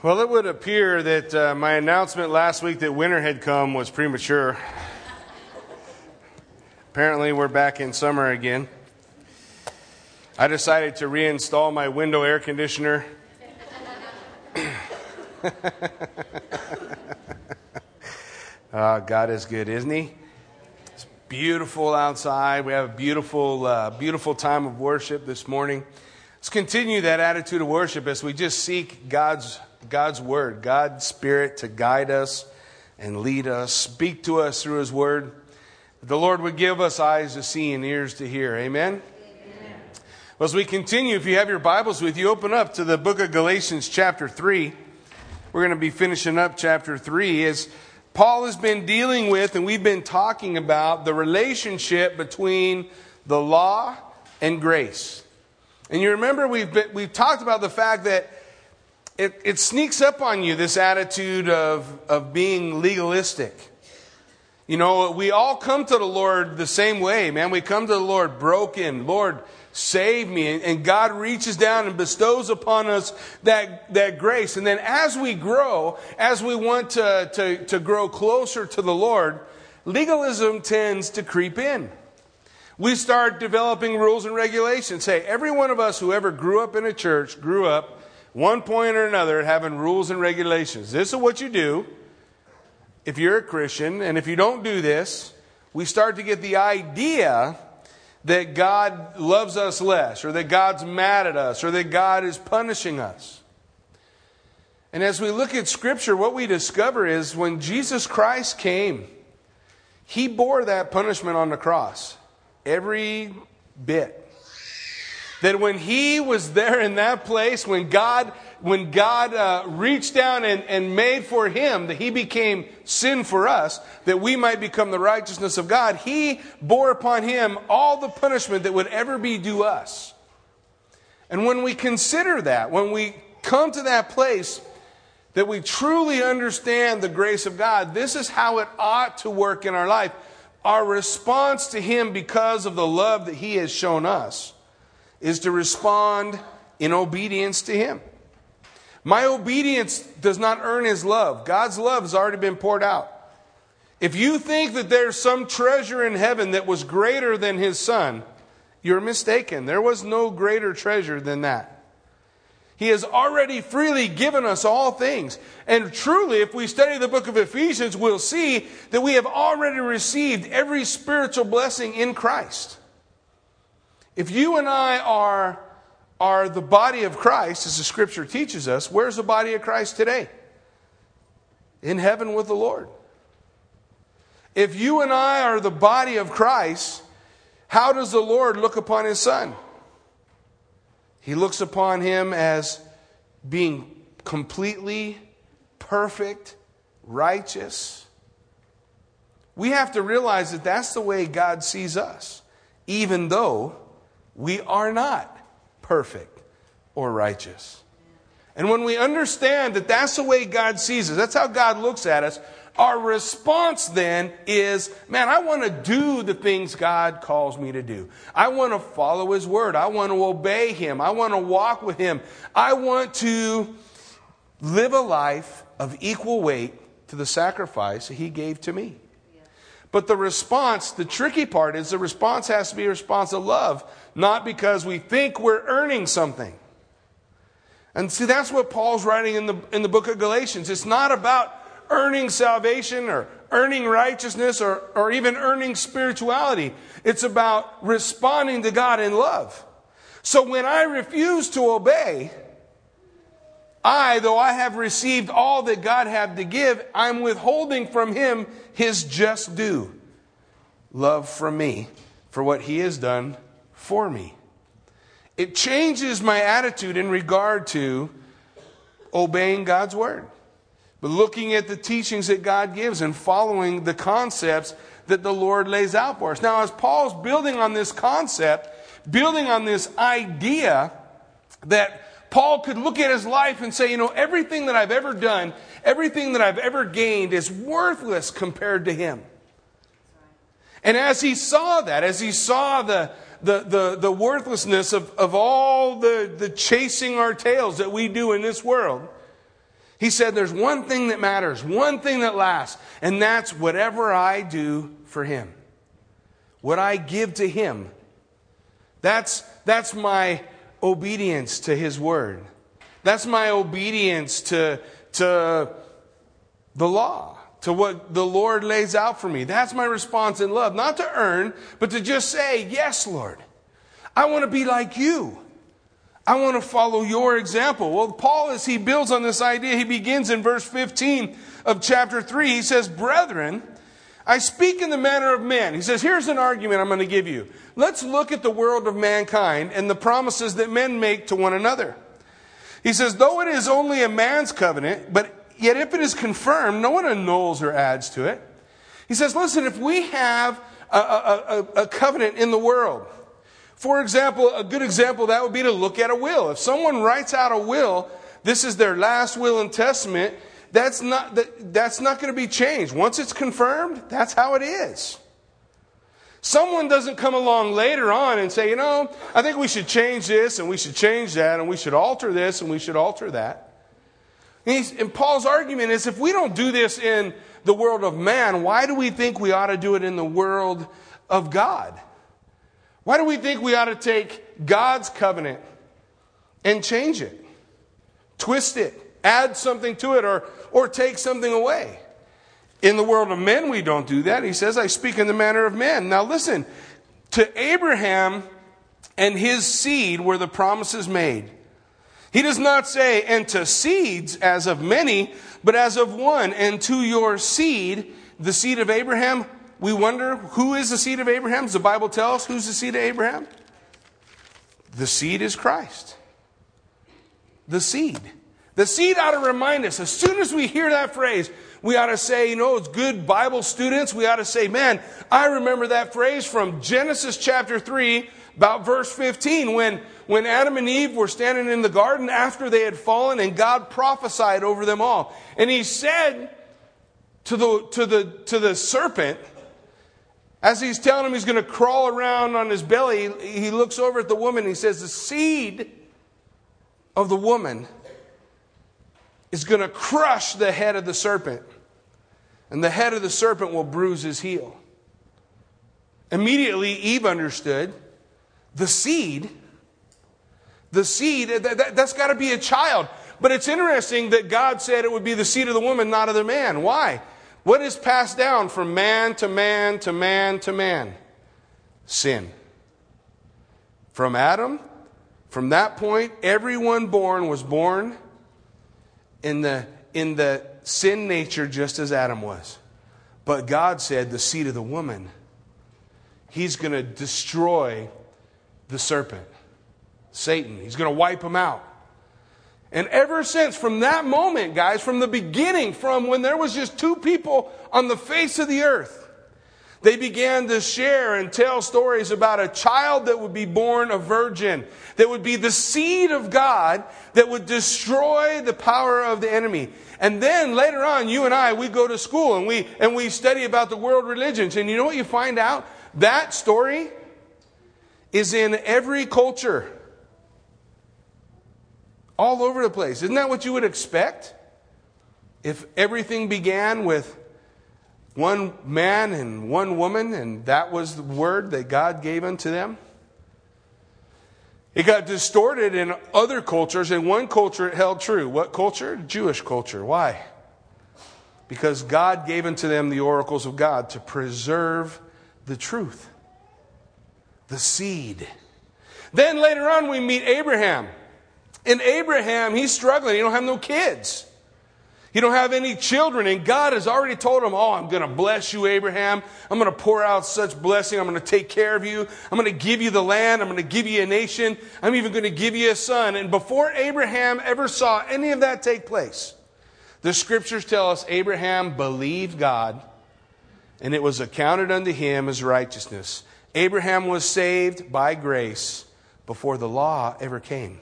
Well, it would appear that uh, my announcement last week that winter had come was premature. Apparently, we're back in summer again. I decided to reinstall my window air conditioner. oh, God is good, isn't He? It's beautiful outside. We have a beautiful, uh, beautiful time of worship this morning. Let's continue that attitude of worship as we just seek God's God's Word, God's Spirit to guide us and lead us, speak to us through His Word. The Lord would give us eyes to see and ears to hear. Amen? Amen. Well, as we continue, if you have your Bibles with you, open up to the book of Galatians, chapter 3. We're going to be finishing up chapter 3 as Paul has been dealing with and we've been talking about the relationship between the law and grace. And you remember we've, been, we've talked about the fact that it, it sneaks up on you, this attitude of, of being legalistic. You know, we all come to the Lord the same way, man. We come to the Lord broken. Lord, save me. And God reaches down and bestows upon us that, that grace. And then as we grow, as we want to, to, to grow closer to the Lord, legalism tends to creep in. We start developing rules and regulations. Hey, every one of us who ever grew up in a church grew up one point or another having rules and regulations. This is what you do if you're a Christian, and if you don't do this, we start to get the idea that God loves us less, or that God's mad at us, or that God is punishing us. And as we look at Scripture, what we discover is when Jesus Christ came, He bore that punishment on the cross. Every bit that when he was there in that place, when God, when God uh, reached down and, and made for him that he became sin for us, that we might become the righteousness of God, he bore upon him all the punishment that would ever be due us. And when we consider that, when we come to that place that we truly understand the grace of God, this is how it ought to work in our life. Our response to him because of the love that he has shown us is to respond in obedience to Him. My obedience does not earn His love. God's love has already been poured out. If you think that there's some treasure in heaven that was greater than His Son, you're mistaken. There was no greater treasure than that. He has already freely given us all things. And truly, if we study the book of Ephesians, we'll see that we have already received every spiritual blessing in Christ. If you and I are, are the body of Christ, as the scripture teaches us, where's the body of Christ today? In heaven with the Lord. If you and I are the body of Christ, how does the Lord look upon his son? He looks upon him as being completely perfect, righteous. We have to realize that that's the way God sees us, even though we are not perfect or righteous. And when we understand that that's the way God sees us, that's how God looks at us, our response then is, man, I want to do the things God calls me to do. I want to follow His word. I want to obey Him. I want to walk with Him. I want to live a life of equal weight to the sacrifice He gave to me. But the response, the tricky part is the response has to be a response of love not because we think we're earning something. And see, that's what Paul's writing in the, in the book of Galatians. It's not about earning salvation or earning righteousness or, or even earning spirituality. It's about responding to God in love. So when I refuse to obey, I, though I have received all that God had to give, I'm withholding from Him His just due. Love from me for what He has done for me. It changes my attitude in regard to obeying God's word, but looking at the teachings that God gives and following the concepts that the Lord lays out for us. Now, as Paul's building on this concept, building on this idea that Paul could look at his life and say, you know, everything that I've ever done, everything that I've ever gained is worthless compared to him. And as he saw that, as he saw the, the, the, the worthlessness of, of all the, the chasing our tails that we do in this world, He said, There's one thing that matters, one thing that lasts, and that's whatever I do for Him. What I give to Him. That's, that's my obedience to His Word. That's my obedience to, to the law, to what the Lord lays out for me. That's my response in love. Not to earn, but to just say, Yes, Lord. I want to be like you. I want to follow your example. Well, Paul, as he builds on this idea, he begins in verse 15 of chapter 3. He says, Brethren, I speak in the manner of men. He says, Here's an argument I'm going to give you. Let's look at the world of mankind and the promises that men make to one another. He says, Though it is only a man's covenant, but yet if it is confirmed, no one annuls or adds to it. He says, Listen, if we have a, a, a, a covenant in the world, for example, a good example that would be to look at a will. If someone writes out a will, this is their last will and testament, that's not, that, that's not going to be changed. Once it's confirmed, that's how it is. Someone doesn't come along later on and say, you know, I think we should change this and we should change that and we should alter this and we should alter that. And, and Paul's argument is if we don't do this in the world of man, why do we think we ought to do it in the world of God? Why do we think we ought to take God's covenant and change it, twist it, add something to it, or, or take something away? In the world of men, we don't do that. He says, I speak in the manner of men. Now listen, to Abraham and his seed were the promises made. He does not say, and to seeds as of many, but as of one, and to your seed, the seed of Abraham, we wonder who is the seed of Abraham? Does the Bible tell us who's the seed of Abraham? The seed is Christ. The seed. The seed ought to remind us, as soon as we hear that phrase, we ought to say, you know, it's good Bible students, we ought to say, man, I remember that phrase from Genesis chapter 3, about verse 15, when, when Adam and Eve were standing in the garden after they had fallen, and God prophesied over them all. And he said to the, to the, to the serpent, as he's telling him he's going to crawl around on his belly, he looks over at the woman and he says, The seed of the woman is going to crush the head of the serpent, and the head of the serpent will bruise his heel. Immediately, Eve understood the seed, the seed, that, that, that's got to be a child. But it's interesting that God said it would be the seed of the woman, not of the man. Why? What is passed down from man to man to man to man? Sin. From Adam, from that point, everyone born was born in the, in the sin nature just as Adam was. But God said, the seed of the woman, he's going to destroy the serpent, Satan. He's going to wipe him out. And ever since, from that moment, guys, from the beginning, from when there was just two people on the face of the earth, they began to share and tell stories about a child that would be born a virgin, that would be the seed of God that would destroy the power of the enemy. And then later on, you and I, we go to school and we, and we study about the world religions. And you know what you find out? That story is in every culture all over the place. Isn't that what you would expect? If everything began with one man and one woman, and that was the word that God gave unto them? It got distorted in other cultures. In one culture, it held true. What culture? Jewish culture. Why? Because God gave unto them the oracles of God to preserve the truth, the seed. Then later on, we meet Abraham. And Abraham, he's struggling. He don't have no kids. He don't have any children. And God has already told him, Oh, I'm going to bless you, Abraham. I'm going to pour out such blessing. I'm going to take care of you. I'm going to give you the land. I'm going to give you a nation. I'm even going to give you a son. And before Abraham ever saw any of that take place, the scriptures tell us Abraham believed God and it was accounted unto him as righteousness. Abraham was saved by grace before the law ever came.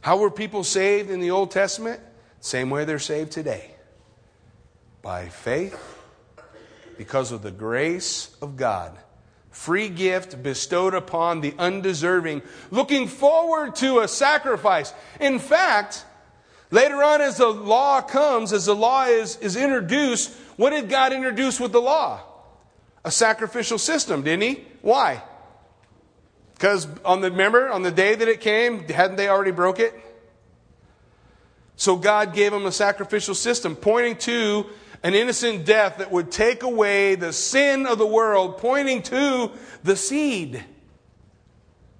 How were people saved in the Old Testament? Same way they're saved today. By faith, because of the grace of God. Free gift bestowed upon the undeserving, looking forward to a sacrifice. In fact, Later on, as the law comes, as the law is, is introduced, what did God introduce with the law? A sacrificial system, didn't he? Why? Because on the remember on the day that it came, hadn't they already broke it? So God gave him a sacrificial system, pointing to an innocent death that would take away the sin of the world, pointing to the seed,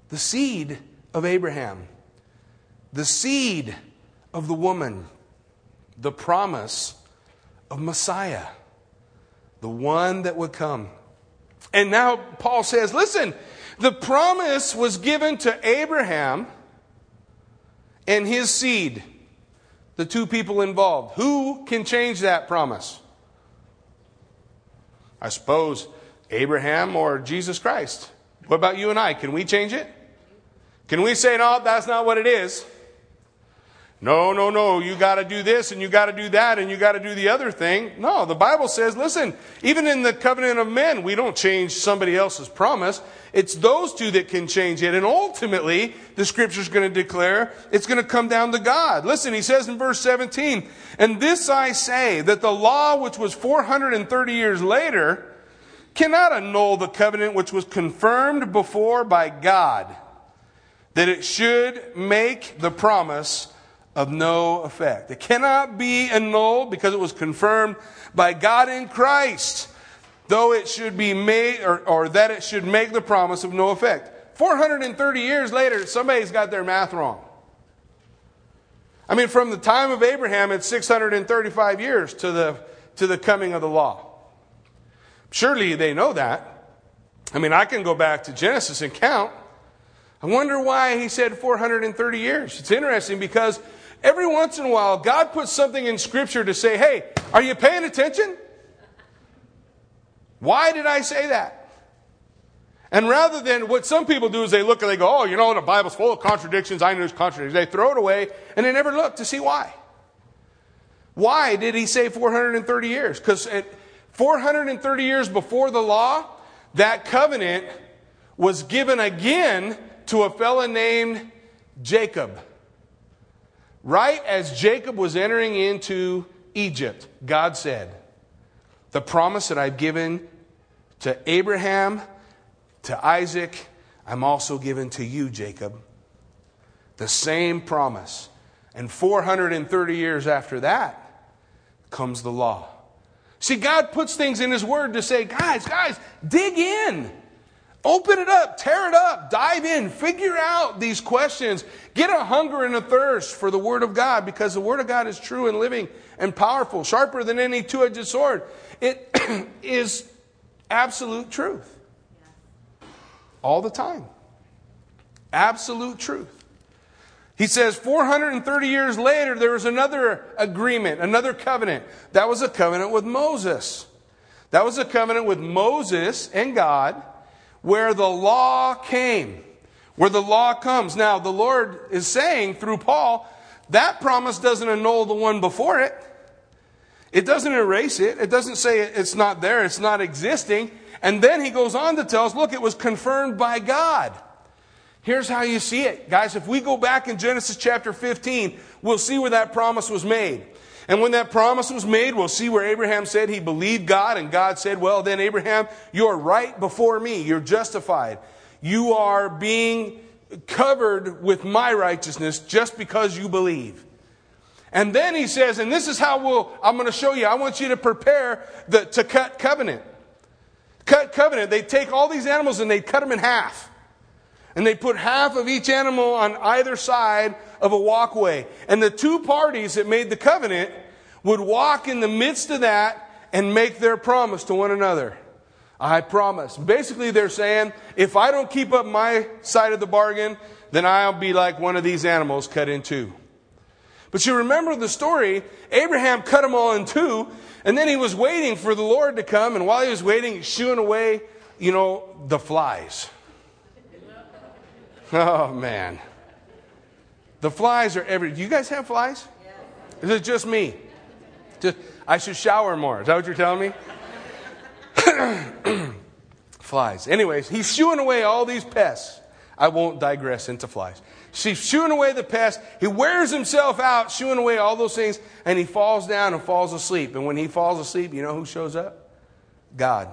the seed of Abraham, the seed of the woman, the promise of Messiah, the one that would come. And now Paul says, listen, the promise was given to Abraham and his seed, the two people involved. Who can change that promise? I suppose Abraham or Jesus Christ. What about you and I? Can we change it? Can we say, no, that's not what it is? No, no, no, you got to do this and you got to do that and you got to do the other thing. No, the Bible says, listen, even in the covenant of men, we don't change somebody else's promise. It's those two that can change it. And ultimately, the scripture's going to declare it's going to come down to God. Listen, he says in verse 17, and this I say, that the law which was 430 years later cannot annul the covenant which was confirmed before by God, that it should make the promise of no effect. It cannot be annulled because it was confirmed by God in Christ, though it should be made, or, or that it should make the promise of no effect. 430 years later, somebody's got their math wrong. I mean, from the time of Abraham, it's 635 years to the, to the coming of the law. Surely they know that. I mean, I can go back to Genesis and count. I wonder why he said 430 years. It's interesting because Every once in a while, God puts something in Scripture to say, hey, are you paying attention? Why did I say that? And rather than what some people do is they look and they go, oh, you know, the Bible's full of contradictions. I know there's contradictions. They throw it away and they never look to see why. Why did he say 430 years? Because 430 years before the law, that covenant was given again to a fellow named Jacob. Right as Jacob was entering into Egypt, God said, The promise that I've given to Abraham, to Isaac, I'm also given to you, Jacob. The same promise. And 430 years after that comes the law. See, God puts things in His Word to say, guys, guys, dig in. Open it up, tear it up, dive in, figure out these questions. Get a hunger and a thirst for the Word of God because the Word of God is true and living and powerful, sharper than any two edged sword. It is absolute truth. All the time. Absolute truth. He says 430 years later, there was another agreement, another covenant. That was a covenant with Moses. That was a covenant with Moses and God where the law came, where the law comes. Now, the Lord is saying through Paul, that promise doesn't annul the one before it. It doesn't erase it. It doesn't say it's not there, it's not existing. And then he goes on to tell us look, it was confirmed by God. Here's how you see it. Guys, if we go back in Genesis chapter 15, we'll see where that promise was made. And when that promise was made, we'll see where Abraham said he believed God, and God said, Well, then, Abraham, you're right before me. You're justified. You are being covered with my righteousness just because you believe. And then he says, and this is how we'll, I'm going to show you, I want you to prepare the, to cut covenant. Cut covenant. They take all these animals and they cut them in half. And they put half of each animal on either side of a walkway. And the two parties that made the covenant would walk in the midst of that and make their promise to one another. I promise. Basically, they're saying, if I don't keep up my side of the bargain, then I'll be like one of these animals cut in two. But you remember the story, Abraham cut them all in two, and then he was waiting for the Lord to come, and while he was waiting, shooing away, you know, the flies. Oh, man. The flies are every. Do you guys have flies? Is it just me? Just, I should shower more. Is that what you're telling me? flies. Anyways, he's shooing away all these pests I won't digress into flies. She's shooing away the pest. He wears himself out, shooing away all those things, and he falls down and falls asleep. And when he falls asleep, you know who shows up? God.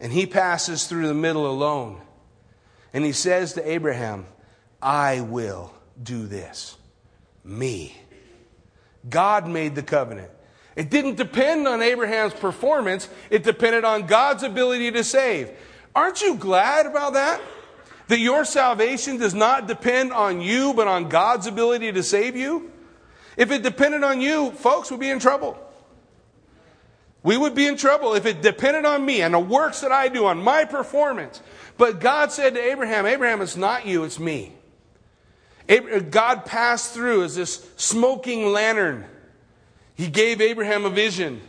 And he passes through the middle alone. And he says to Abraham, I will do this. Me. God made the covenant. It didn't depend on Abraham's performance, it depended on God's ability to save. Aren't you glad about that? That your salvation does not depend on you, but on God's ability to save you? If it depended on you, folks would be in trouble. We would be in trouble if it depended on me and the works that I do, on my performance. But God said to Abraham, Abraham, it's not you, it's me. God passed through as this smoking lantern. He gave Abraham a vision.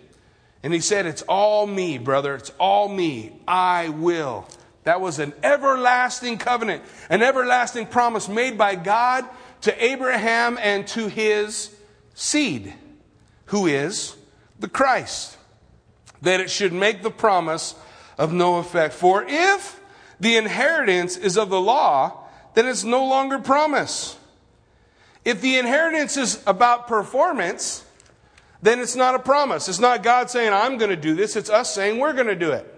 And he said, It's all me, brother. It's all me. I will. That was an everlasting covenant, an everlasting promise made by God to Abraham and to his seed, who is the Christ, that it should make the promise of no effect. For if the inheritance is of the law, then it's no longer promise. If the inheritance is about performance, then it's not a promise. It's not God saying, I'm going to do this. It's us saying, we're going to do it.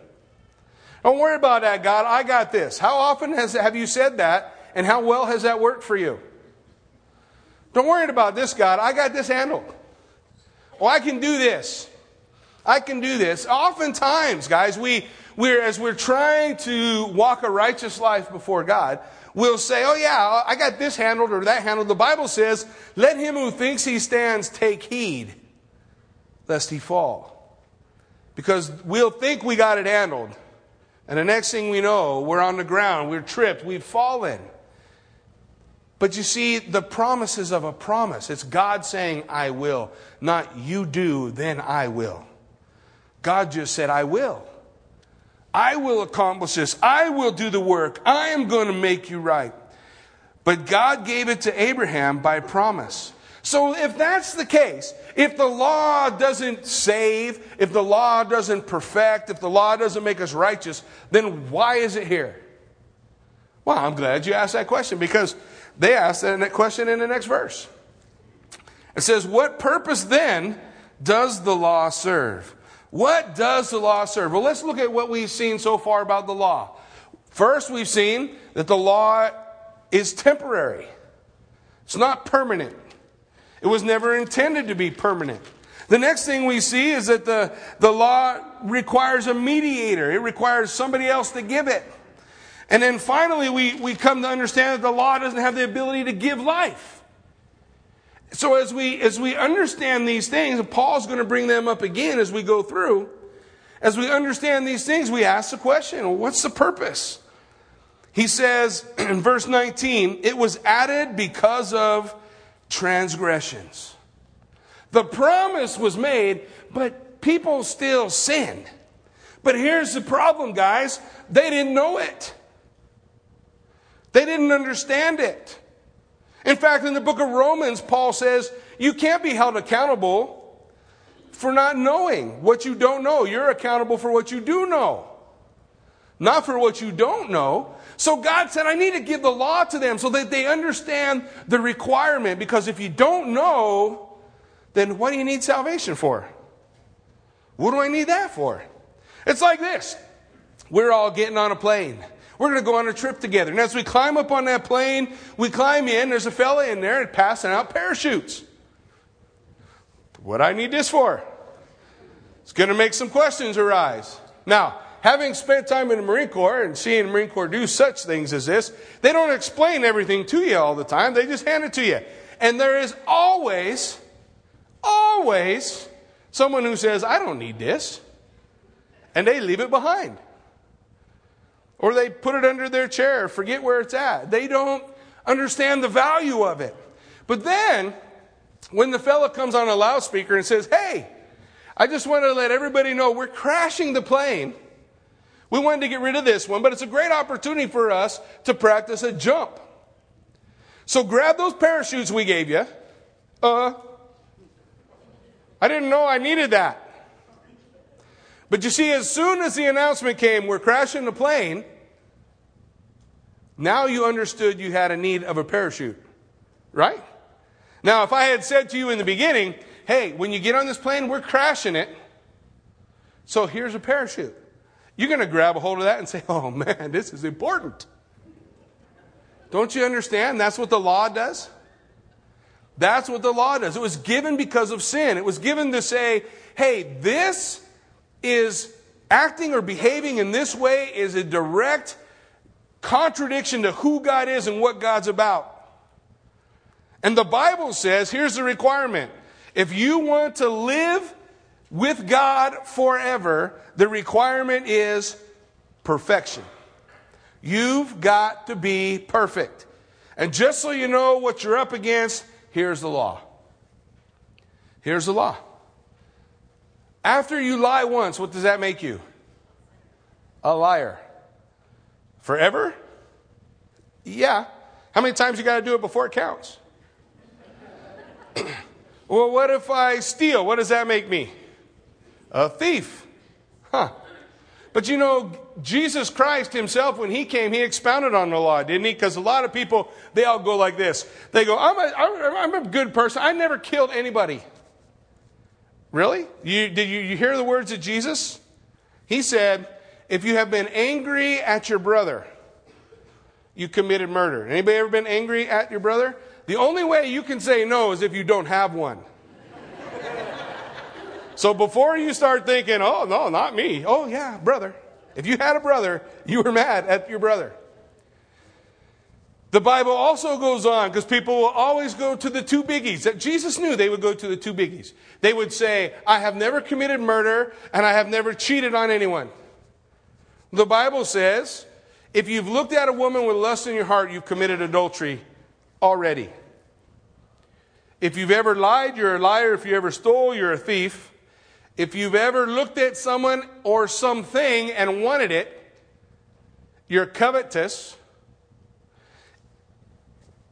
Don't worry about that, God. I got this. How often has, have you said that, and how well has that worked for you? Don't worry about this, God. I got this handled. Well, I can do this. I can do this. Oftentimes, guys, we, we're, as we're trying to walk a righteous life before God, we'll say, oh, yeah, I got this handled or that handled. The Bible says, let him who thinks he stands take heed lest he fall. Because we'll think we got it handled. And the next thing we know, we're on the ground, we're tripped, we've fallen. But you see, the promises of a promise. It's God saying, I will. Not you do, then I will. God just said, I will. I will accomplish this. I will do the work. I am going to make you right. But God gave it to Abraham by promise. So if that's the case, if the law doesn't save, if the law doesn't perfect, if the law doesn't make us righteous, then why is it here? Well, I'm glad you asked that question because they asked that question in the next verse. It says, What purpose then does the law serve? What does the law serve? Well, let's look at what we've seen so far about the law. First, we've seen that the law is temporary, it's not permanent. It was never intended to be permanent. The next thing we see is that the, the law requires a mediator. It requires somebody else to give it. And then finally, we, we come to understand that the law doesn't have the ability to give life. So as we, as we understand these things, and Paul's going to bring them up again as we go through, as we understand these things, we ask the question, well, what's the purpose? He says in verse 19, it was added because of transgressions. The promise was made, but people still sinned. But here's the problem, guys they didn't know it, they didn't understand it. In fact, in the book of Romans, Paul says, You can't be held accountable for not knowing what you don't know. You're accountable for what you do know, not for what you don't know. So God said, I need to give the law to them so that they understand the requirement. Because if you don't know, then what do you need salvation for? What do I need that for? It's like this we're all getting on a plane. We're going to go on a trip together. And as we climb up on that plane, we climb in. There's a fella in there passing out parachutes. What I need this for? It's going to make some questions arise. Now, having spent time in the Marine Corps and seeing the Marine Corps do such things as this, they don't explain everything to you all the time. They just hand it to you. And there is always, always someone who says, I don't need this. And they leave it behind. Or they put it under their chair, forget where it's at. They don't understand the value of it. But then, when the fellow comes on a loudspeaker and says, Hey, I just want to let everybody know we're crashing the plane we wanted to get rid of this one, but it's a great opportunity for us to practice a jump. So grab those parachutes we gave you. Uh, I didn't know I needed that. But you see, as soon as the announcement came, we're crashing the plane, Now you understood you had a need of a parachute, right? Now, if I had said to you in the beginning, hey, when you get on this plane, we're crashing it, so here's a parachute. You're going to grab a hold of that and say, oh man, this is important. Don't you understand? That's what the law does. That's what the law does. It was given because of sin. It was given to say, hey, this is acting or behaving in this way is a direct contradiction to who God is and what God's about. And the Bible says here's the requirement if you want to live with God forever, the requirement is perfection. You've got to be perfect. And just so you know what you're up against, here's the law. Here's the law. After you lie once, what does that make you? A liar. Forever? Yeah. How many times you got to do it before it counts? well, what if I steal? What does that make me? A thief. Huh. But you know, Jesus Christ himself, when he came, he expounded on the law, didn't he? Because a lot of people, they all go like this. They go, I'm a, I'm a good person. I never killed anybody. Really? You, did you, you hear the words of Jesus? He said, if you have been angry at your brother, you committed murder. Anybody ever been angry at your brother? The only way you can say no is if you don't have one. So before you start thinking, oh, no, not me. Oh, yeah, brother. If you had a brother, you were mad at your brother. The Bible also goes on because people will always go to the two biggies that Jesus knew they would go to the two biggies. They would say, I have never committed murder and I have never cheated on anyone. The Bible says, if you've looked at a woman with lust in your heart, you've committed adultery already. If you've ever lied, you're a liar. If you ever stole, you're a thief. If you've ever looked at someone or something and wanted it, you're covetous.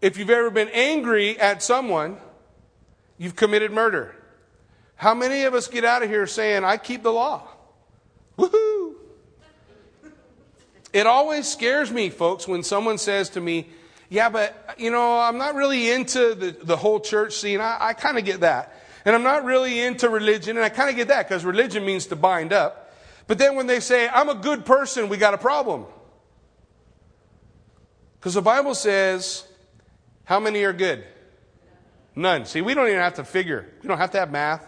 If you've ever been angry at someone, you've committed murder. How many of us get out of here saying, I keep the law? Woohoo! It always scares me, folks, when someone says to me, Yeah, but, you know, I'm not really into the, the whole church scene. I, I kind of get that. And I'm not really into religion, and I kind of get that because religion means to bind up. But then when they say, I'm a good person, we got a problem. Because the Bible says, how many are good? None. See, we don't even have to figure. We don't have to have math.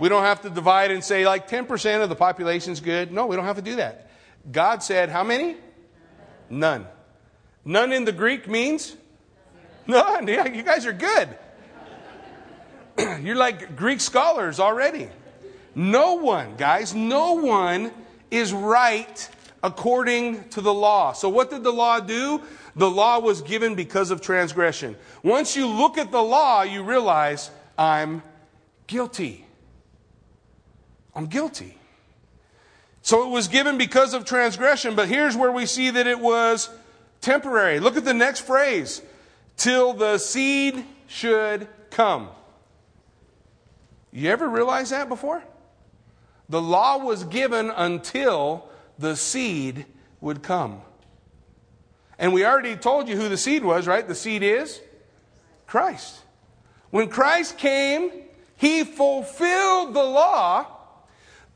We don't have to divide and say, like, 10% of the population's good. No, we don't have to do that. God said, how many? None. None in the Greek means? None. Yeah, you guys are good. You're like Greek scholars already. No one, guys, no one is right according to the law. So, what did the law do? The law was given because of transgression. Once you look at the law, you realize I'm guilty. I'm guilty. So, it was given because of transgression, but here's where we see that it was temporary. Look at the next phrase till the seed should come. You ever realize that before? The law was given until the seed would come. And we already told you who the seed was, right? The seed is Christ. When Christ came, he fulfilled the law.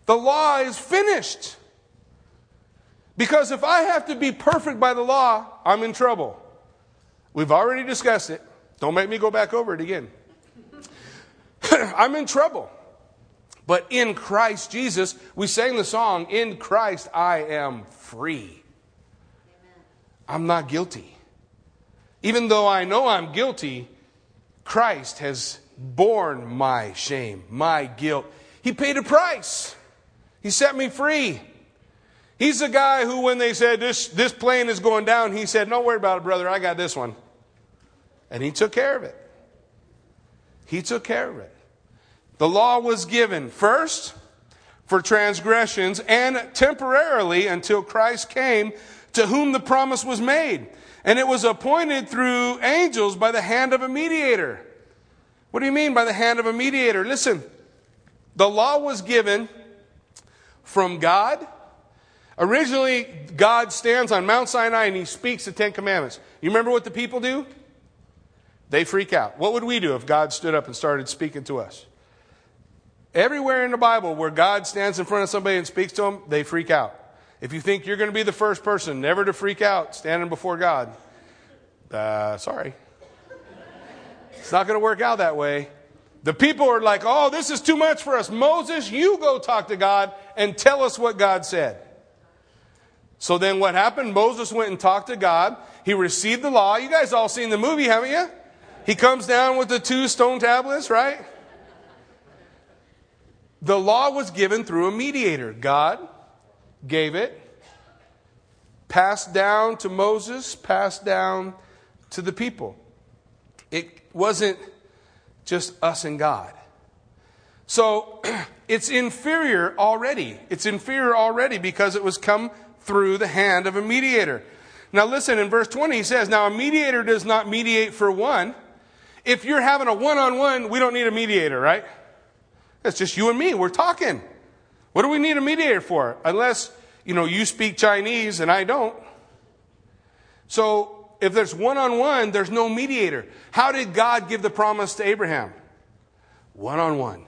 The law is finished. Because if I have to be perfect by the law, I'm in trouble. We've already discussed it. Don't make me go back over it again. I'm in trouble. But in Christ Jesus, we sang the song, In Christ I am free. I'm not guilty. Even though I know I'm guilty, Christ has borne my shame, my guilt. He paid a price. He set me free. He's the guy who, when they said, this, this plane is going down, he said, Don't worry about it, brother, I got this one. And he took care of it. He took care of it. The law was given first for transgressions and temporarily until Christ came, to whom the promise was made. And it was appointed through angels by the hand of a mediator. What do you mean by the hand of a mediator? Listen, the law was given from God, Originally, God stands on Mount Sinai and he speaks the Ten Commandments. You remember what the people do? They freak out. What would we do if God stood up and started speaking to us? Everywhere in the Bible where God stands in front of somebody and speaks to them, they freak out. If you think you're going to be the first person never to freak out standing before God, uh, sorry. It's not going to work out that way. The people are like, oh, this is too much for us. Moses, you go talk to God and tell us what God said. So then what happened? Moses went and talked to God. He received the law. You guys all seen the movie, haven't you? He comes down with the two stone tablets, right? The law was given through a mediator. God gave it, passed down to Moses, passed down to the people. It wasn't just us and God. So it's inferior already. It's inferior already because it was come through the hand of a mediator. Now, listen, in verse 20, he says, Now a mediator does not mediate for one. If you're having a one on one, we don't need a mediator, right? It's just you and me. We're talking. What do we need a mediator for? Unless, you know, you speak Chinese and I don't. So if there's one on one, there's no mediator. How did God give the promise to Abraham? One on one.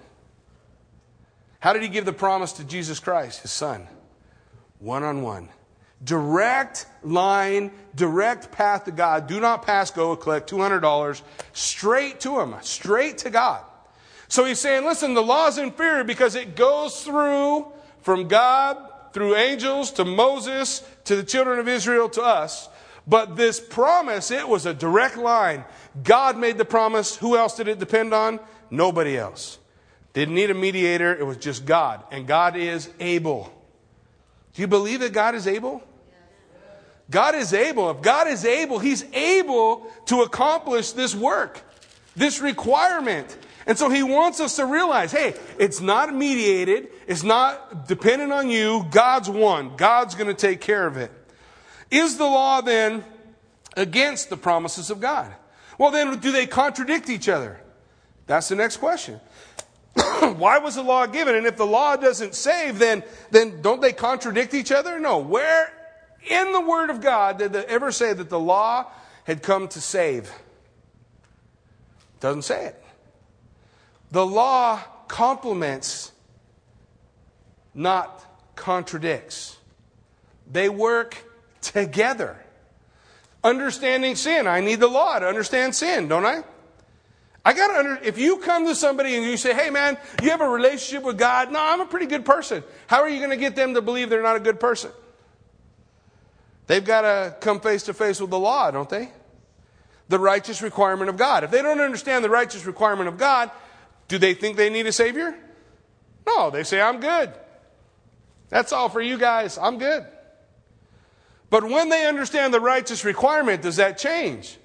How did he give the promise to Jesus Christ, his son? One on one. Direct line, direct path to God. Do not pass go, collect $200 straight to him, straight to God. So he's saying, listen, the law is inferior because it goes through from God, through angels, to Moses, to the children of Israel, to us. But this promise, it was a direct line. God made the promise. Who else did it depend on? Nobody else. Didn't need a mediator. It was just God. And God is able. Do you believe that God is able? God is able. If God is able, He's able to accomplish this work, this requirement. And so he wants us to realize hey, it's not mediated, it's not dependent on you. God's one, God's going to take care of it. Is the law then against the promises of God? Well, then, do they contradict each other? That's the next question. Why was the law given? And if the law doesn't save, then, then don't they contradict each other? No. Where in the Word of God did they ever say that the law had come to save? Doesn't say it. The law complements, not contradicts. They work together. Understanding sin. I need the law to understand sin, don't I? I got to under, if you come to somebody and you say, hey man, you have a relationship with God. No, I'm a pretty good person. How are you to get them to believe they're not a good person? They've got to come face to face with the law, don't they? The righteous requirement of God. If they don't understand the righteous requirement of God, do they think they need a Savior? No, they say, I'm good. That's all for you guys. I'm good. But when they understand the righteous requirement, does that change?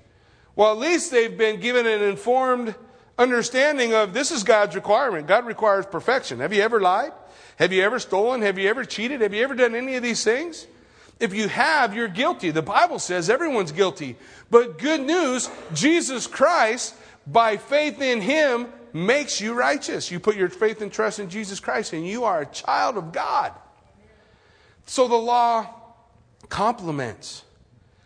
Well, at least they've been given an informed understanding of this is God's requirement. God requires perfection. Have you ever lied? Have you ever stolen? Have you ever cheated? Have you ever done any of these things? If you have, you're guilty. The Bible says everyone's guilty. But good news, Jesus Christ, by faith in Him, makes you righteous. You put your faith and trust in Jesus Christ, and you are a child of God. So the law complements.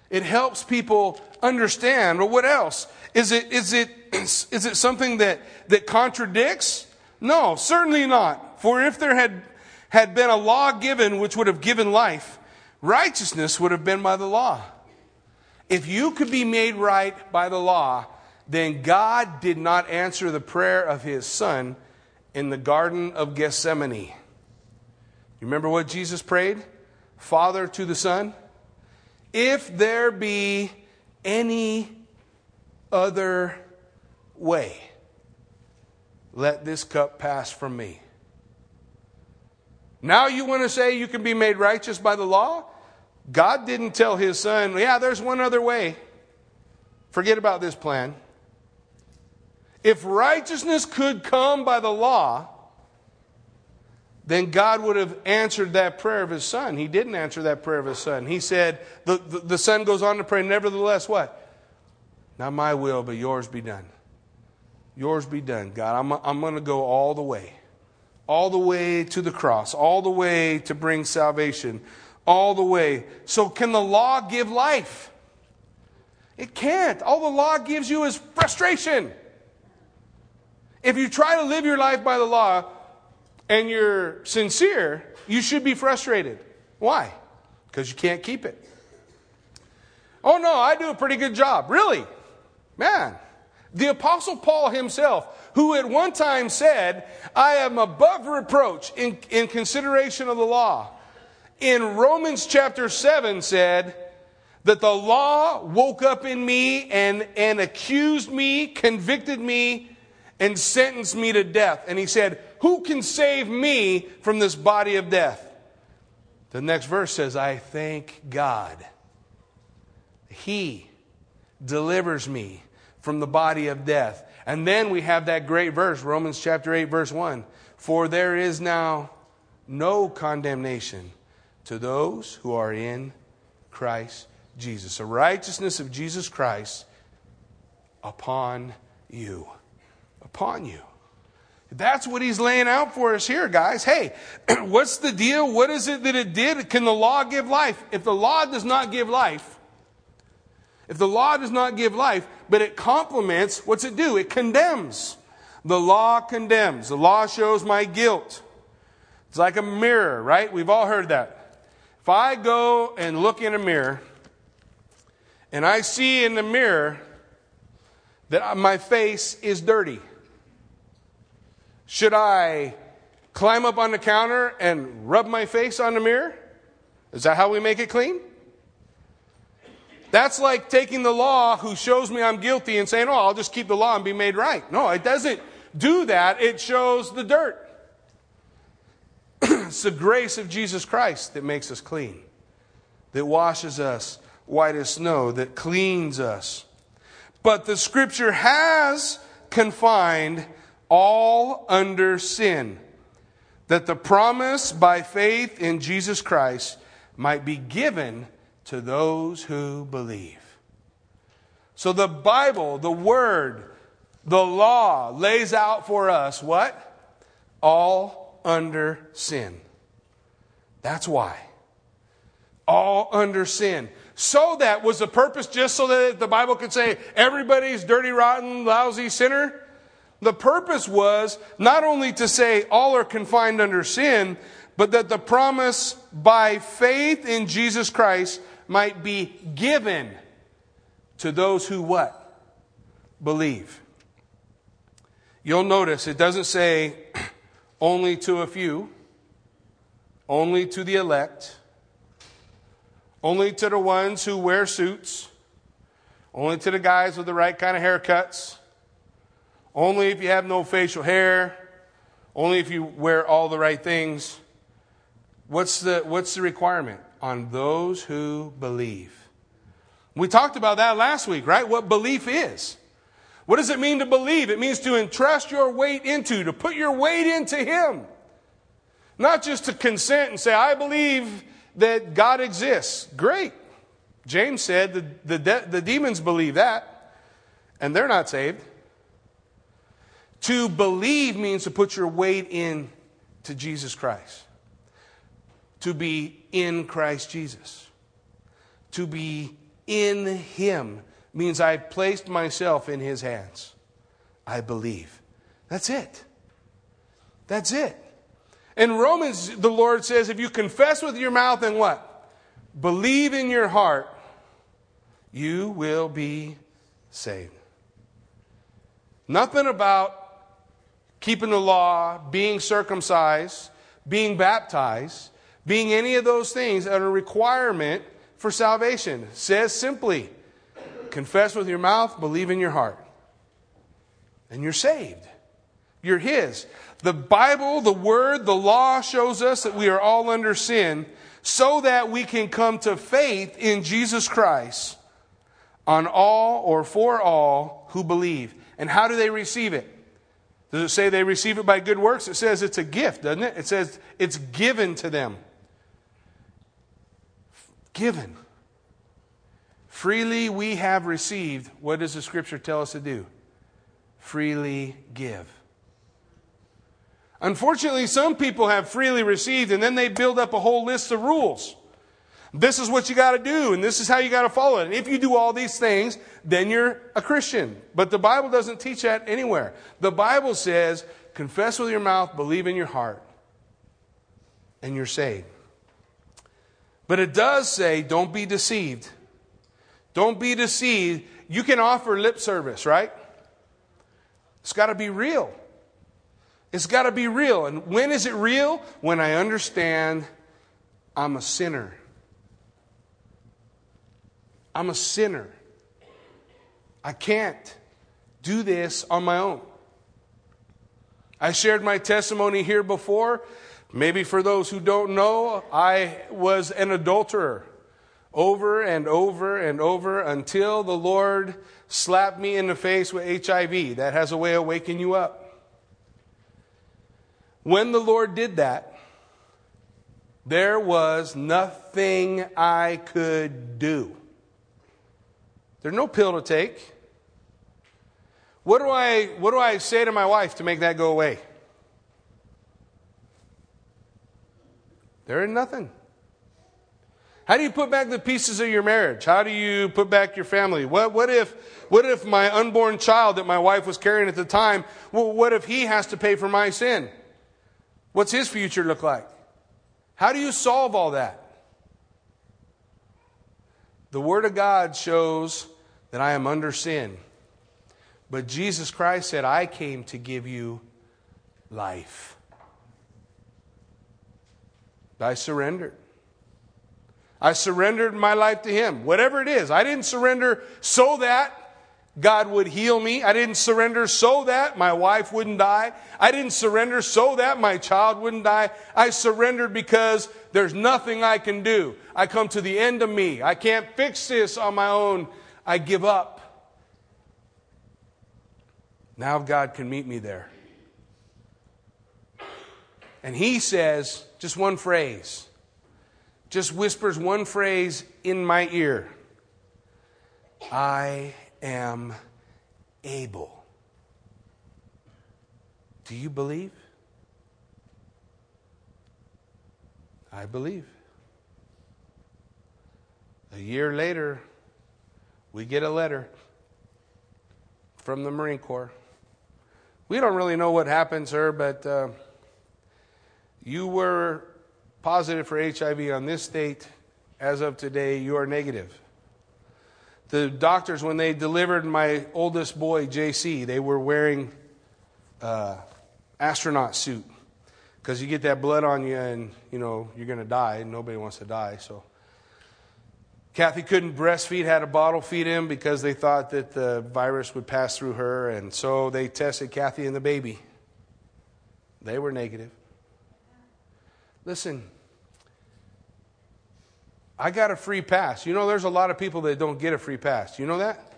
It helps people understand. Well, what else? Is it, is it, is it something that, that contradicts? No, certainly not. For if there had, had been a law given which would have given life, righteousness would have been by the law. If you could be made right by the law, then God did not answer the prayer of his son in the Garden of Gethsemane. You remember what Jesus prayed? Father to the Son, if there be any other way, let this cup pass from me. Now you want to say you can be made righteous by the law? God didn't tell his son, yeah, there's one other way. Forget about this plan. If righteousness could come by the law, then God would have answered that prayer of his son. He didn't answer that prayer of his son. He said, the, the, the son goes on to pray, nevertheless, what? Not my will, but yours be done. Yours be done, God. I'm, I'm going to go all the way. All the way to the cross, all the way to bring salvation, all the way. So, can the law give life? It can't. All the law gives you is frustration. If you try to live your life by the law and you're sincere, you should be frustrated. Why? Because you can't keep it. Oh, no, I do a pretty good job. Really? Man. The Apostle Paul himself, who at one time said, I am above reproach in, in consideration of the law, in Romans chapter 7 said that the law woke up in me and, and accused me, convicted me, and sentenced me to death. And he said, Who can save me from this body of death? The next verse says, I thank God. He delivers me from the body of death. And then we have that great verse, Romans chapter 8, verse 1. For there is now no condemnation to those who are in Christ Jesus. The righteousness of Jesus Christ upon you. Upon you. That's what he's laying out for us here, guys. Hey, what's the deal? What is it that it did? Can the law give life? If the law does not give life, if the law does not give life, but it complements, what's it do? It condemns. The law condemns. The law shows my guilt. It's like a mirror, right? We've all heard that. If I go and look in a mirror and I see in the mirror that my face is dirty, should I climb up on the counter and rub my face on the mirror? Is that how we make it clean? That's like taking the law who shows me I'm guilty and saying, oh, I'll just keep the law and be made right. No, it doesn't do that. It shows the dirt. it's the grace of Jesus Christ that makes us clean, that washes us white as snow, that cleans us. But the scripture has confined all under sin, that the promise by faith in Jesus Christ might be given to those who believe. So the Bible, the Word, the law lays out for us what? All under sin. That's why. All under sin. So that was the purpose just so that the Bible could say everybody's dirty, rotten, lousy sinner? The purpose was not only to say all are confined under sin, but that the promise by faith in Jesus Christ might be given to those who what? Believe. You'll notice it doesn't say only to a few, only to the elect, only to the ones who wear suits, only to the guys with the right kind of haircuts only if you have no facial hair, only if you wear all the right things. What's the, what's the requirement? On those who believe. We talked about that last week, right? What belief is. What does it mean to believe? It means to entrust your weight into, to put your weight into Him. Not just to consent and say, I believe that God exists. Great. James said the, the, the demons believe that, and they're not saved. To believe means to put your weight in to Jesus Christ. To be in Christ Jesus. To be in Him means I've placed myself in His hands. I believe. That's it. That's it. In Romans, the Lord says, if you confess with your mouth and what? Believe in your heart, you will be saved. Nothing about keeping the law, being circumcised, being baptized, being any of those things are a requirement for salvation. It says simply, confess with your mouth, believe in your heart. And you're saved. You're His. The Bible, the Word, the law shows us that we are all under sin so that we can come to faith in Jesus Christ on all or for all who believe. And how do they receive it? Does it say they receive it by good works? It says it's a gift, doesn't it? It says it's given to them. Given. Freely we have received. What does the scripture tell us to do? Freely give. Unfortunately, some people have freely received and then they build up a whole list of rules. This is what you got to do, and this is how you got to follow it. And if you do all these things, then you're a Christian. But the Bible doesn't teach that anywhere. The Bible says, confess with your mouth, believe in your heart, and you're saved. But it does say, don't be deceived. Don't be deceived. You can offer lip service, right? It's got to be real. It's got to be real. And when is it real? When I understand I'm a sinner. I'm a sinner. I can't do this on my own. I shared my testimony here before. Maybe for those who don't know, I was an adulterer over and over and over until the Lord slapped me in the face with HIV. That has a way of waking you up. When the Lord did that, there was nothing I could do. There's no pill to take. What do I, what do I say to my wife to make that go away? There is nothing. How do you put back the pieces of your marriage? How do you put back your family? What, what, if, what if my unborn child that my wife was carrying at the time, well, what if he has to pay for my sin? What's his future look like? How do you solve all that? The Word of God shows that I am under sin. But Jesus Christ said, I came to give you life. I surrendered. I surrendered my life to Him, whatever it is. I didn't surrender so that God would heal me. I didn't surrender so that my wife wouldn't die. I didn't surrender so that my child wouldn't die. I surrendered because there's nothing I can do. I come to the end of me. I can't fix this on my own. I give up. Now God can meet me there. And He says just one phrase, just whispers one phrase in my ear I am able. Do you believe? I believe. A year later, we get a letter from the Marine Corps. We don't really know what happened, sir, but uh, you were positive for HIV on this date. As of today, you are negative. The doctors, when they delivered my oldest boy, JC, they were wearing uh, astronaut suit because you get that blood on you and you know you're going to die nobody wants to die so kathy couldn't breastfeed had a bottle feed him because they thought that the virus would pass through her and so they tested kathy and the baby they were negative listen I got a free pass. You know, there's a lot of people that don't get a free pass. You know that?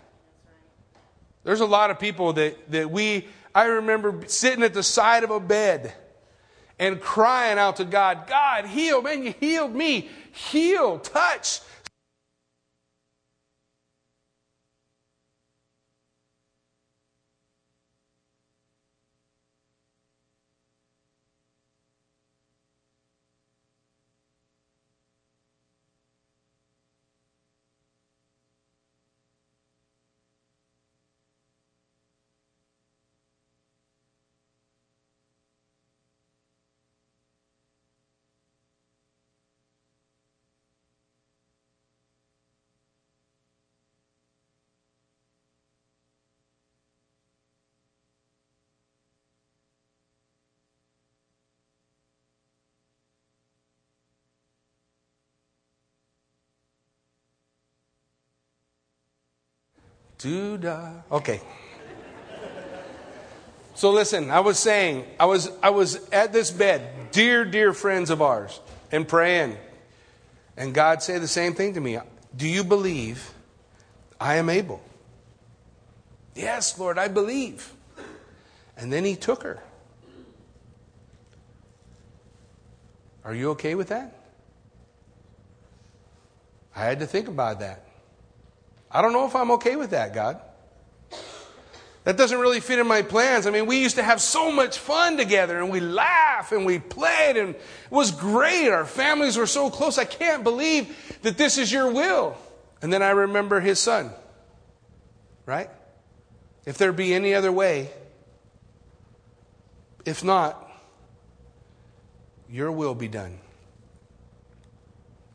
There's a lot of people that, that we, I remember sitting at the side of a bed and crying out to God, God, heal, man, you healed me. Heal, touch, Da. Okay. So listen, I was saying, I was I was at this bed, dear, dear friends of ours, and praying. And God said the same thing to me. Do you believe I am able? Yes, Lord, I believe. And then he took her. Are you okay with that? I had to think about that. I don't know if I'm okay with that, God. That doesn't really fit in my plans. I mean, we used to have so much fun together and we laughed and we played and it was great. Our families were so close. I can't believe that this is your will. And then I remember his son, right? If there be any other way, if not, your will be done.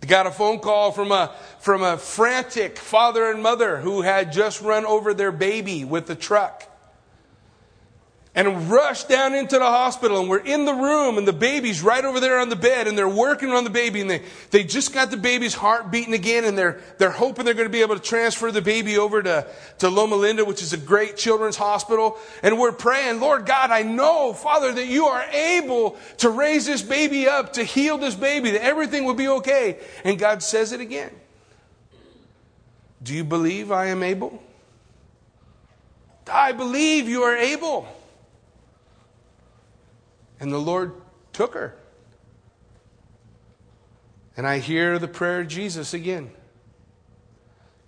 Got a phone call from a, from a frantic father and mother who had just run over their baby with the truck and rushed down into the hospital and we're in the room and the baby's right over there on the bed and they're working on the baby and they, they just got the baby's heart beating again and they're, they're hoping they're going to be able to transfer the baby over to, to Loma Linda, which is a great children's hospital. And we're praying, Lord God, I know, Father, that you are able to raise this baby up, to heal this baby, that everything will be okay. And God says it again. Do you believe I am able? I believe you are able. And the Lord took her. And I hear the prayer of Jesus again.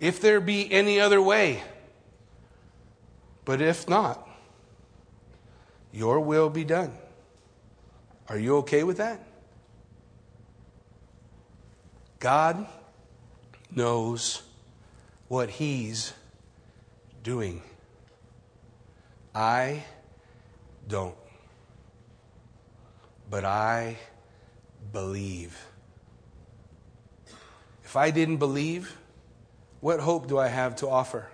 If there be any other way, but if not, your will be done. Are you okay with that? God knows what He's doing. I don't but I believe. If I didn't believe, what hope do I have to offer?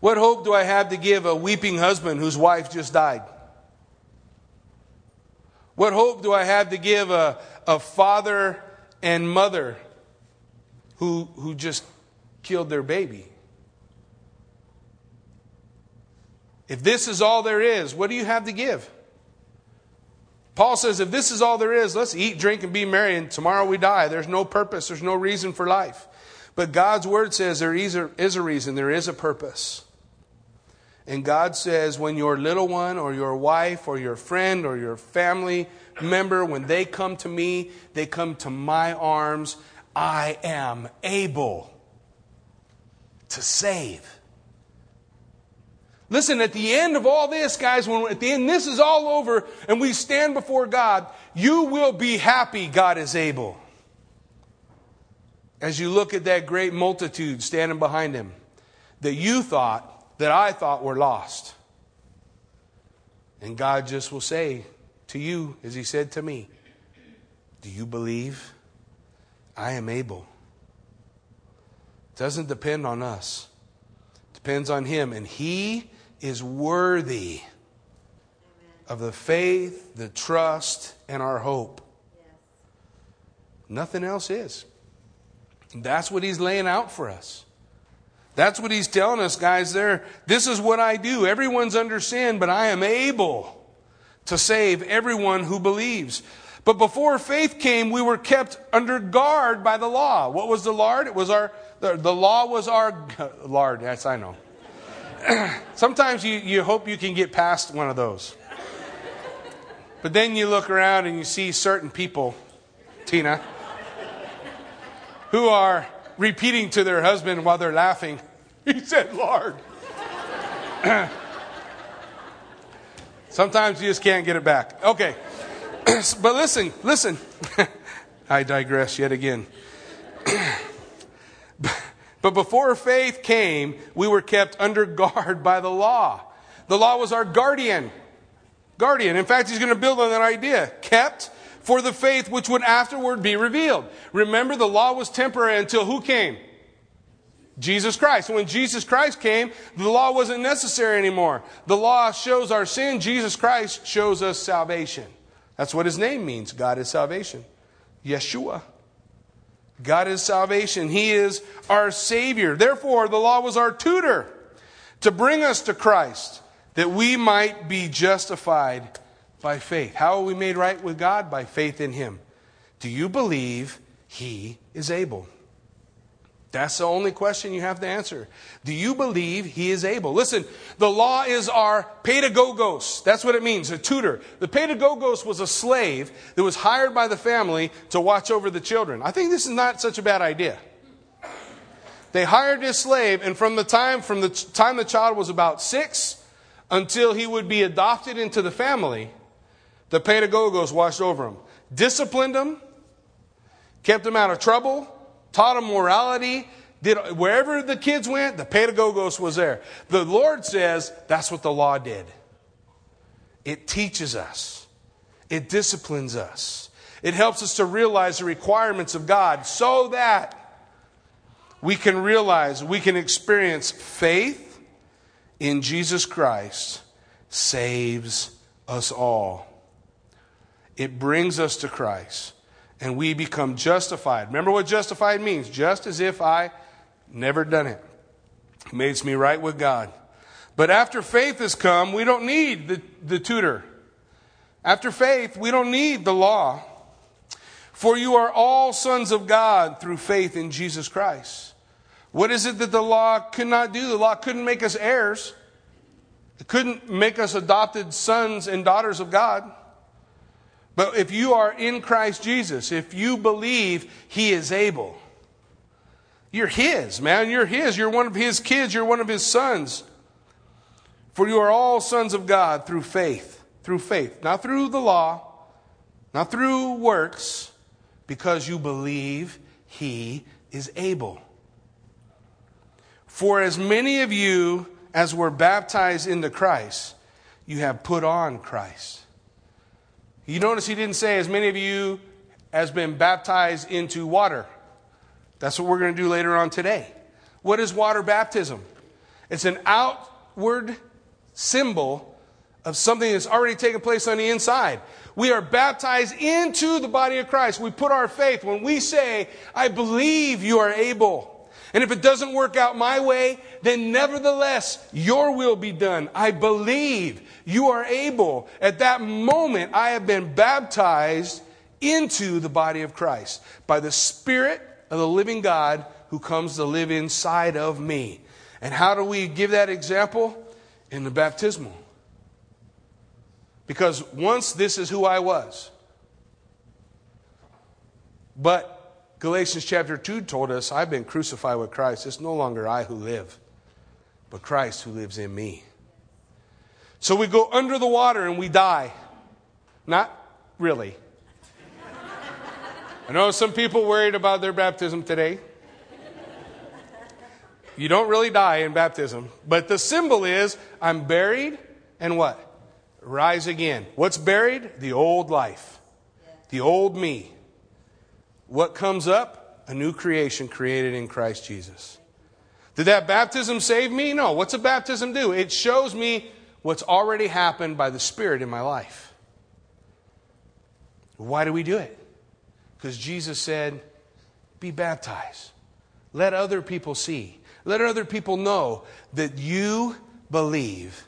What hope do I have to give a weeping husband whose wife just died? What hope do I have to give a, a father and mother who, who just killed their baby? If this is all there is, what do you have to give? Paul says, if this is all there is, let's eat, drink, and be merry, and tomorrow we die. There's no purpose, there's no reason for life. But God's word says there is a, is a reason, there is a purpose. And God says, when your little one, or your wife, or your friend, or your family member, when they come to me, they come to my arms, I am able to save. Listen, at the end of all this, guys, when at the end this is all over and we stand before God, you will be happy God is able. As you look at that great multitude standing behind him that you thought, that I thought were lost. And God just will say to you, as he said to me, Do you believe I am able? It doesn't depend on us. It depends on him. And he is worthy of the faith, the trust, and our hope. Nothing else is. That's what he's laying out for us. That's what he's telling us, guys. There, this is what I do. Everyone's under sin, but I am able to save everyone who believes. But before faith came, we were kept under guard by the law. What was the law? It was our the, the law was our Lord. Yes, I know. Sometimes you, you hope you can get past one of those. But then you look around and you see certain people, Tina, who are repeating to their husband while they're laughing, He said, Lord. Sometimes you just can't get it back. Okay. but listen, listen. I digress yet again. But before faith came, we were kept under guard by the law. The law was our guardian. Guardian. In fact, he's going to build on that idea. Kept for the faith which would afterward be revealed. Remember, the law was temporary until who came? Jesus Christ. When Jesus Christ came, the law wasn't necessary anymore. The law shows our sin. Jesus Christ shows us salvation. That's what his name means. God is salvation. Yeshua. God is salvation. He is our Savior. Therefore, the law was our tutor to bring us to Christ that we might be justified by faith. How are we made right with God? By faith in Him. Do you believe He is able? That's the only question you have to answer. Do you believe he is able? Listen, the law is our pedagogos. That's what it means, a tutor. The pedagogos was a slave that was hired by the family to watch over the children. I think this is not such a bad idea. They hired this slave, and from the time from the time the child was about six until he would be adopted into the family, the pedagogos watched over him, disciplined him, kept him out of trouble, taught them morality. Did, wherever the kids went, the pedagogos was there. The Lord says that's what the law did. It teaches us. It disciplines us. It helps us to realize the requirements of God so that we can realize, we can experience faith in Jesus Christ saves us all. It brings us to Christ and we become justified. Remember what justified means? Just as if I never done it. it makes me right with God. But after faith has come, we don't need the, the tutor. After faith, we don't need the law. For you are all sons of God through faith in Jesus Christ. What is it that the law could not do? The law couldn't make us heirs. It couldn't make us adopted sons and daughters of God. But if you are in Christ Jesus, if you believe He is able, you're His, man. You're His. You're one of His kids. You're one of His sons. For you are all sons of God through faith. Through faith. Not through the law, not through works, because you believe He is able. For as many of you as were baptized into Christ, you have put on Christ. You notice he didn't say, as many of you has been baptized into water. That's what we're going to do later on today. What is water baptism? It's an outward symbol of something that's already taken place on the inside. We are baptized into the body of Christ. We put our faith when we say, I believe you are able. And if it doesn't work out my way, then nevertheless, your will be done. I believe you are able. At that moment, I have been baptized into the body of Christ by the Spirit of the living God who comes to live inside of me. And how do we give that example? In the baptismal. Because once this is who I was. But Galatians chapter 2 told us, I've been crucified with Christ. It's no longer I who live, but Christ who lives in me. So we go under the water and we die. Not really. I know some people worried about their baptism today. You don't really die in baptism, but the symbol is I'm buried and what? Rise again. What's buried? The old life, the old me. What comes up? A new creation created in Christ Jesus. Did that baptism save me? No. What's a baptism do? It shows me what's already happened by the Spirit in my life. Why do we do it? Because Jesus said, Be baptized. Let other people see. Let other people know that you believe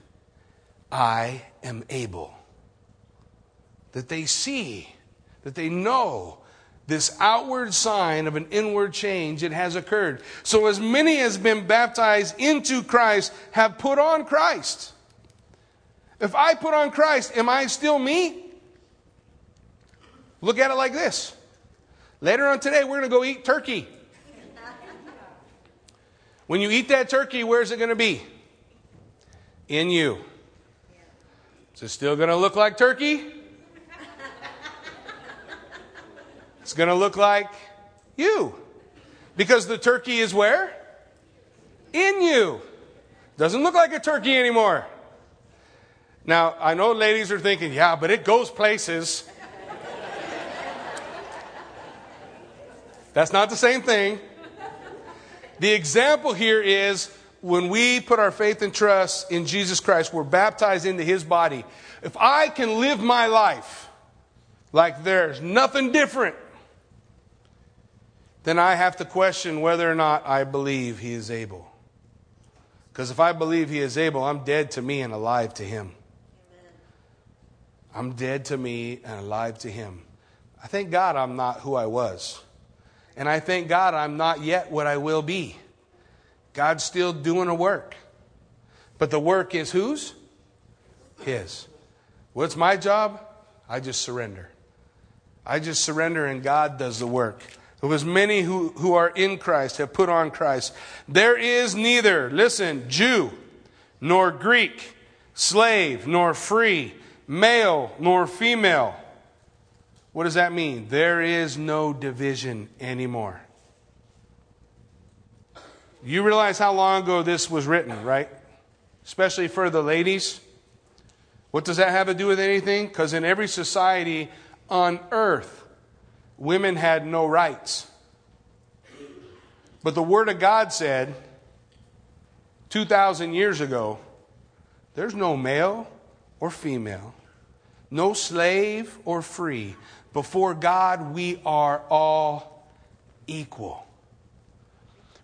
I am able. That they see, that they know this outward sign of an inward change it has occurred. So as many as been baptized into christ have put on christ. If i put on christ am i still me? Look at it like this. Later on today we're going to go eat turkey. When you eat that turkey where's it going to be? In you. Is it still going to look like turkey It's going to look like you. Because the turkey is where? In you. Doesn't look like a turkey anymore. Now, I know ladies are thinking, yeah, but it goes places. That's not the same thing. The example here is when we put our faith and trust in Jesus Christ, we're baptized into his body. If I can live my life like there's nothing different then I have to question whether or not I believe he is able. Because if I believe he is able, I'm dead to me and alive to him. I'm dead to me and alive to him. I thank God I'm not who I was. And I thank God I'm not yet what I will be. God's still doing a work. But the work is whose? His. What's my job? I just surrender. I just surrender and God does the work. Of as many who, who are in Christ have put on Christ. There is neither, listen, Jew, nor Greek, slave, nor free, male, nor female. What does that mean? There is no division anymore. You realize how long ago this was written, right? Especially for the ladies. What does that have to do with anything? Because in every society on earth, women had no rights. But the Word of God said 2,000 years ago there's no male or female, no slave or free. Before God, we are all equal.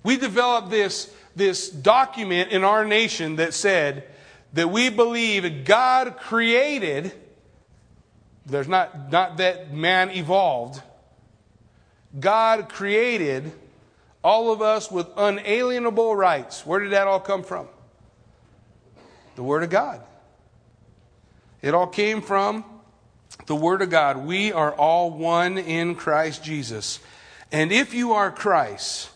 We developed this, this document in our nation that said that we believe God created, there's not, not that man evolved, God created all of us with unalienable rights. Where did that all come from? The Word of God. It all came from the Word of God. We are all one in Christ Jesus. And if you are Christ,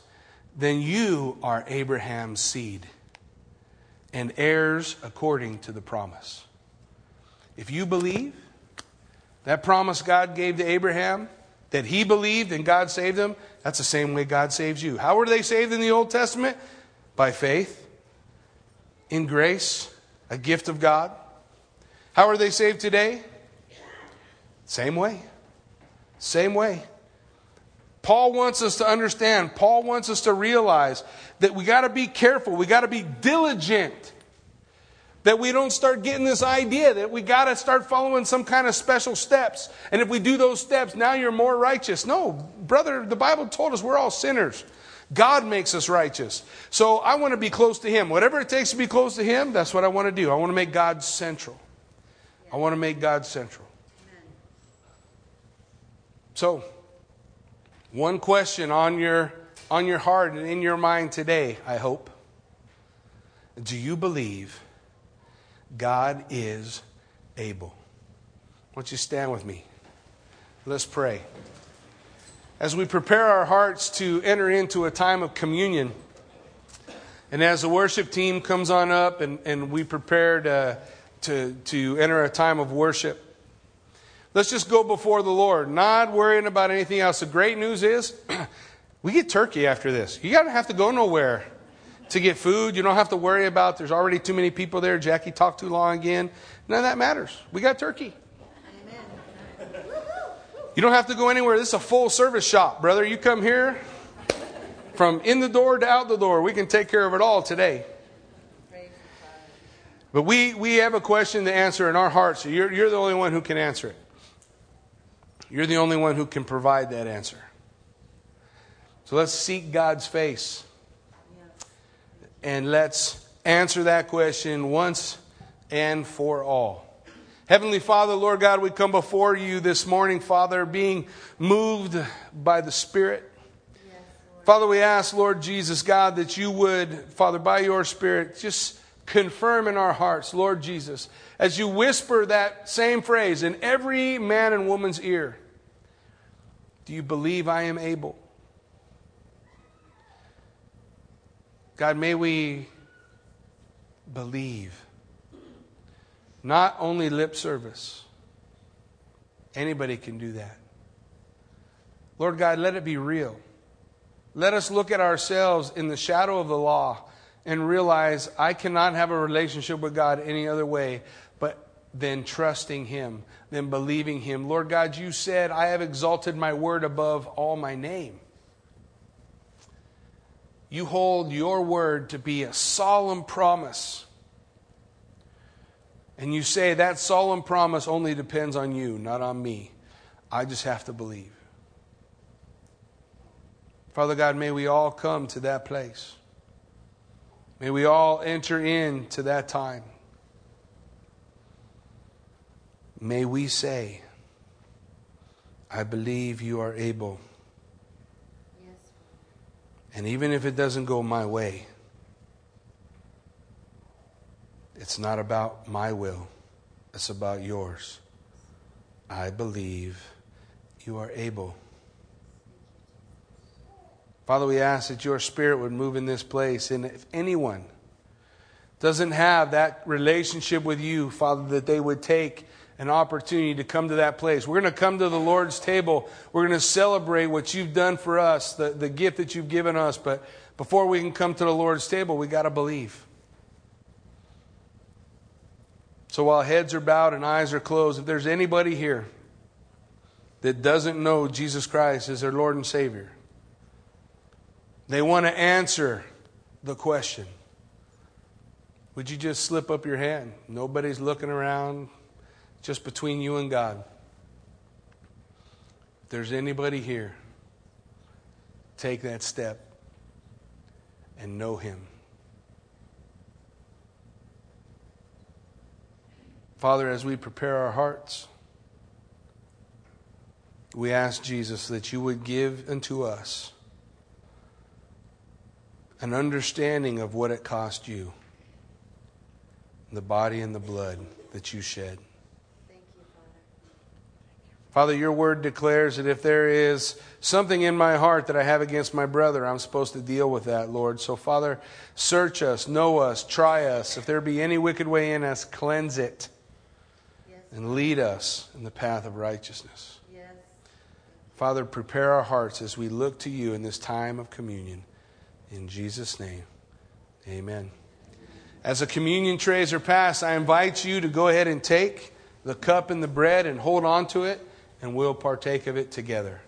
then you are Abraham's seed and heirs according to the promise. If you believe that promise God gave to Abraham, that he believed and God saved him, that's the same way God saves you. How were they saved in the Old Testament? By faith, in grace, a gift of God. How are they saved today? Same way. Same way. Paul wants us to understand, Paul wants us to realize that we got to be careful, we got to be diligent. That we don't start getting this idea that we got to start following some kind of special steps. And if we do those steps, now you're more righteous. No, brother, the Bible told us we're all sinners. God makes us righteous. So I want to be close to Him. Whatever it takes to be close to Him, that's what I want to do. I want to make God central. I want to make God central. So, one question on your, on your heart and in your mind today, I hope. Do you believe God is able? Why don't you stand with me? Let's pray. As we prepare our hearts to enter into a time of communion, and as the worship team comes on up and, and we prepare to, uh, to, to enter a time of worship, Let's just go before the Lord, not worrying about anything else. The great news is we get turkey after this. You don't have to go nowhere to get food. You don't have to worry about there's already too many people there. Jackie talked too long again. None of that matters. We got turkey. You don't have to go anywhere. This is a full service shop, brother. You come here from in the door to out the door. We can take care of it all today. But we, we have a question to answer in our hearts. You're, you're the only one who can answer it. You're the only one who can provide that answer. So let's seek God's face. And let's answer that question once and for all. Heavenly Father, Lord God, we come before you this morning, Father, being moved by the Spirit. Father, we ask, Lord Jesus, God, that you would, Father, by your Spirit, just confirm in our hearts, Lord Jesus, as you whisper that same phrase in every man and woman's ear Do you believe I am able? God, may we believe. Not only lip service. Anybody can do that. Lord God, let it be real. Let us look at ourselves in the shadow of the law and realize I cannot have a relationship with God any other way but than trusting Him, than believing Him. Lord God, you said, I have exalted my word above all my name. You hold your word to be a solemn promise. And you say that solemn promise only depends on you, not on me. I just have to believe. Father God, may we all come to that place. May we all enter into that time. May we say, I believe you are able. And even if it doesn't go my way, it's not about my will, it's about yours. I believe you are able. Father, we ask that your spirit would move in this place. And if anyone doesn't have that relationship with you, Father, that they would take an opportunity to come to that place. We're going to come to the Lord's table. We're going to celebrate what you've done for us, the, the gift that you've given us. But before we can come to the Lord's table, we got to believe. So while heads are bowed and eyes are closed, if there's anybody here that doesn't know Jesus Christ as their Lord and Savior, they want to answer the question. Would you just slip up your hand? Nobody's looking around, just between you and God. If there's anybody here, take that step and know Him. Father, as we prepare our hearts, we ask Jesus that you would give unto us an understanding of what it cost you, the body and the blood that you shed. Father. Your word declares that if there is something in my heart that I have against my brother, I'm supposed to deal with that, Lord. So, Father, search us, know us, try us. If there be any wicked way in us, cleanse it and lead us in the path of righteousness. Yes. Father, prepare our hearts as we look to you in this time of communion. In Jesus' name, amen. As the communion trays are passed, I invite you to go ahead and take the cup and the bread and hold on to it, and we'll partake of it together.